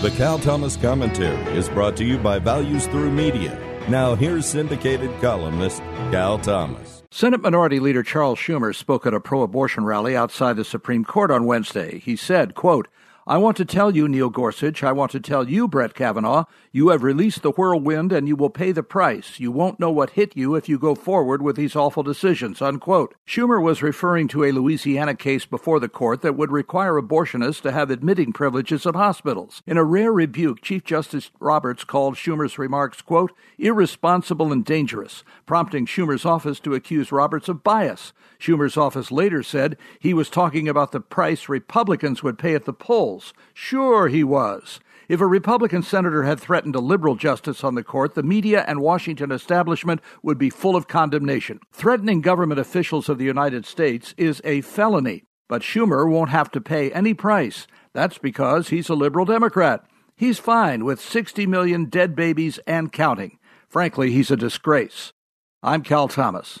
The Cal Thomas Commentary is brought to you by Values Through Media. Now, here's syndicated columnist Cal Thomas. Senate Minority Leader Charles Schumer spoke at a pro abortion rally outside the Supreme Court on Wednesday. He said, quote, I want to tell you, Neil Gorsuch, I want to tell you, Brett Kavanaugh, you have released the whirlwind and you will pay the price. You won't know what hit you if you go forward with these awful decisions, unquote. Schumer was referring to a Louisiana case before the court that would require abortionists to have admitting privileges at hospitals. In a rare rebuke, Chief Justice Roberts called Schumer's remarks, quote, irresponsible and dangerous, prompting Schumer's office to accuse Roberts of bias. Schumer's office later said he was talking about the price Republicans would pay at the polls. Sure, he was. If a Republican senator had threatened a liberal justice on the court, the media and Washington establishment would be full of condemnation. Threatening government officials of the United States is a felony, but Schumer won't have to pay any price. That's because he's a liberal Democrat. He's fine with 60 million dead babies and counting. Frankly, he's a disgrace. I'm Cal Thomas.